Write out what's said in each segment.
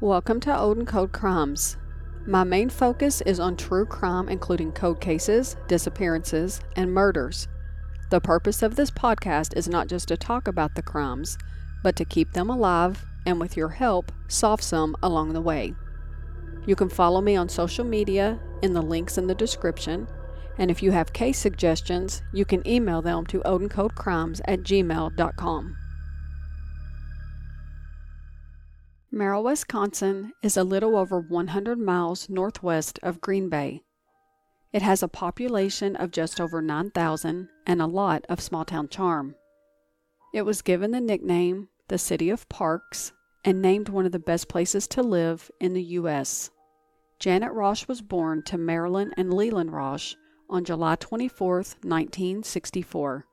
Welcome to Old and Cold Crimes. My main focus is on true crime, including cold cases, disappearances, and murders. The purpose of this podcast is not just to talk about the crimes, but to keep them alive and, with your help, solve some along the way. You can follow me on social media in the links in the description, and if you have case suggestions, you can email them to oldandcoldcrimes at gmail.com. Merrill, Wisconsin is a little over 100 miles northwest of Green Bay. It has a population of just over 9,000 and a lot of small town charm. It was given the nickname the City of Parks and named one of the best places to live in the U.S. Janet Raasch was born to Marilyn and Leland Raasch on July 24, 1964.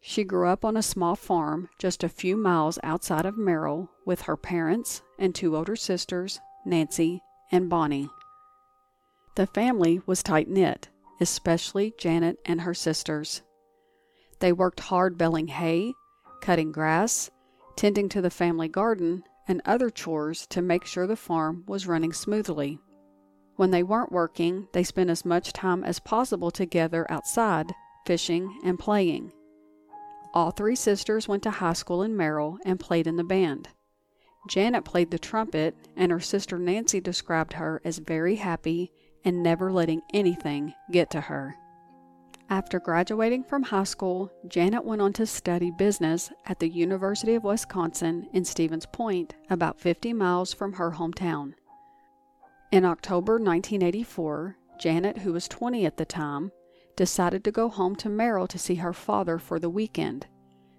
She grew up on a small farm just a few miles outside of Merrill with her parents and two older sisters, Nancy and Bonnie. The family was tight knit, especially Janet and her sisters. They worked hard baling hay, cutting grass, tending to the family garden, and other chores to make sure the farm was running smoothly. When they weren't working, they spent as much time as possible together outside, fishing and playing. All three sisters went to high school in Merrill and played in the band. Janet played the trumpet, and her sister Nancy described her as very happy and never letting anything get to her. After graduating from high school, Janet went on to study business at the University of Wisconsin in Stevens Point, about 50 miles from her hometown. In October 1984, Janet, who was 20 at the time, decided to go home to Merrill to see her father for the weekend.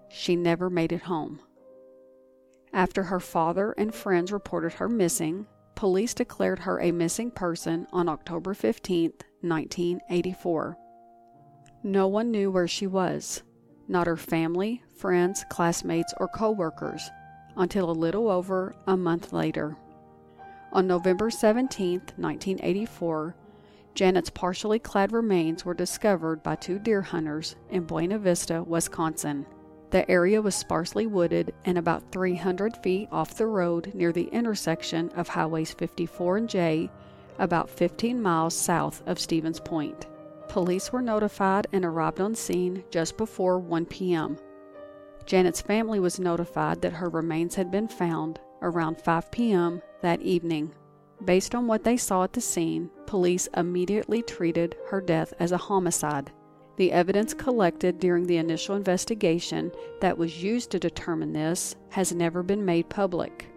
She never made it home. After her father and friends reported her missing, police declared her a missing person on October 15, 1984. No one knew where she was, not her family, friends, classmates, or coworkers, until a little over a month later. On November 17, 1984, Janet's partially clad remains were discovered by two deer hunters in Buena Vista, Wisconsin. The area was sparsely wooded and about 300 feet off the road near the intersection of Highways 54 and J, about 15 miles south of Stevens Point. Police were notified and arrived on scene just before 1 p.m. Janet's family was notified that her remains had been found around 5 p.m. that evening. Based on what they saw at the scene, police immediately treated her death as a homicide. The evidence collected during the initial investigation that was used to determine this has never been made public.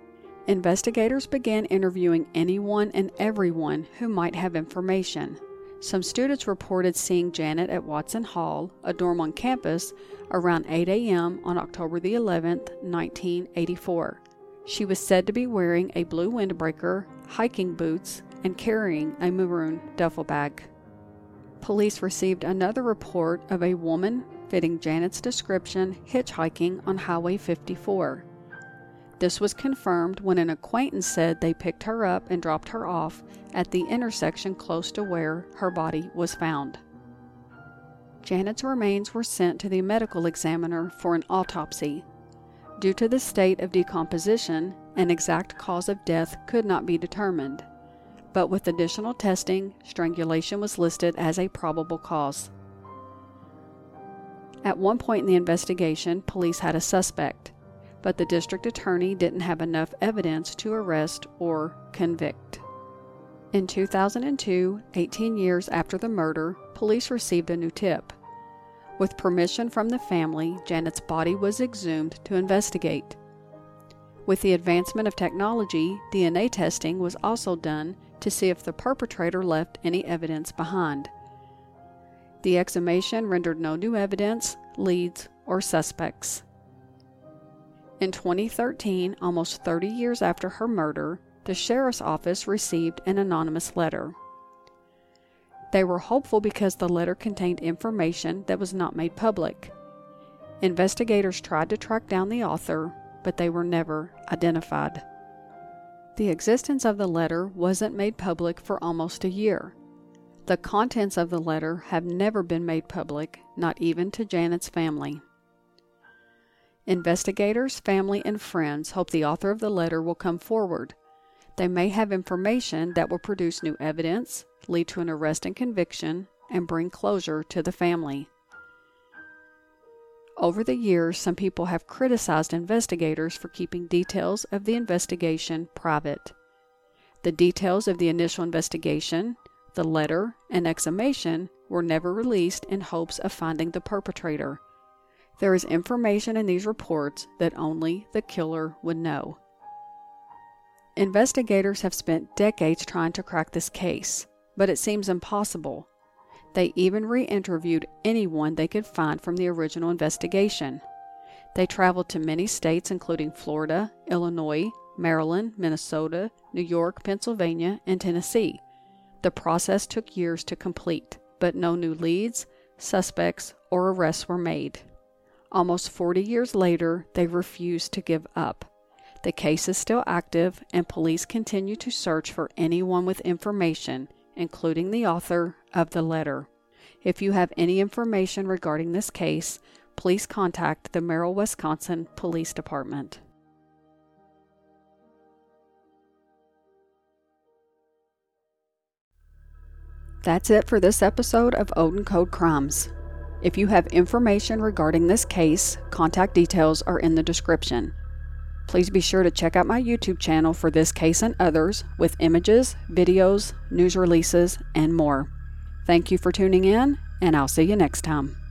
Investigators began interviewing anyone and everyone who might have information. Some students reported seeing Janet at Watson Hall, a dorm on campus, around 8 a.m. on October the 11th, 1984. She was said to be wearing a blue windbreaker, hiking boots, and carrying a maroon duffel bag. Police received another report of a woman fitting Janet's description hitchhiking on Highway 54. This was confirmed when an acquaintance said they picked her up and dropped her off at the intersection close to where her body was found. Janet's remains were sent to the medical examiner for an autopsy. Due to the state of decomposition, an exact cause of death could not be determined, but with additional testing, strangulation was listed as a probable cause. At one point in the investigation, police had a suspect, but the district attorney didn't have enough evidence to arrest or convict. In 2002, 18 years after the murder, police received a new tip. With permission from the family, Janet's body was exhumed to investigate. With the advancement of technology, DNA testing was also done to see if the perpetrator left any evidence behind. The exhumation rendered no new evidence, leads, or suspects. In 2013, almost 30 years after her murder, the sheriff's office received an anonymous letter. They were hopeful because the letter contained information that was not made public. Investigators tried to track down the author, but they were never identified. The existence of the letter wasn't made public for almost a year. The contents of the letter have never been made public, not even to Janet's family. Investigators, family, and friends hope the author of the letter will come forward. They may have information that will produce new evidence, lead to an arrest and conviction, and bring closure to the family. Over the years, some people have criticized investigators for keeping details of the investigation private. The details of the initial investigation, the letter, and exhumation were never released in hopes of finding the perpetrator. There is information in these reports that only the killer would know. Investigators have spent decades trying to crack this case, but it seems impossible. They even re interviewed anyone they could find from the original investigation. They traveled to many states, including Florida, Illinois, Maryland, Minnesota, New York, Pennsylvania, and Tennessee. The process took years to complete, but no new leads, suspects, or arrests were made. Almost 40 years later, they refused to give up. The case is still active, and police continue to search for anyone with information, including the author of the letter. If you have any information regarding this case, please contact the Merrill, Wisconsin Police Department. That's it for this episode of Old and Cold Crimes. If you have information regarding this case, contact details are in the description. Please be sure to check out my YouTube channel for this case and others with images, videos, news releases, and more. Thank you for tuning in, and I'll see you next time.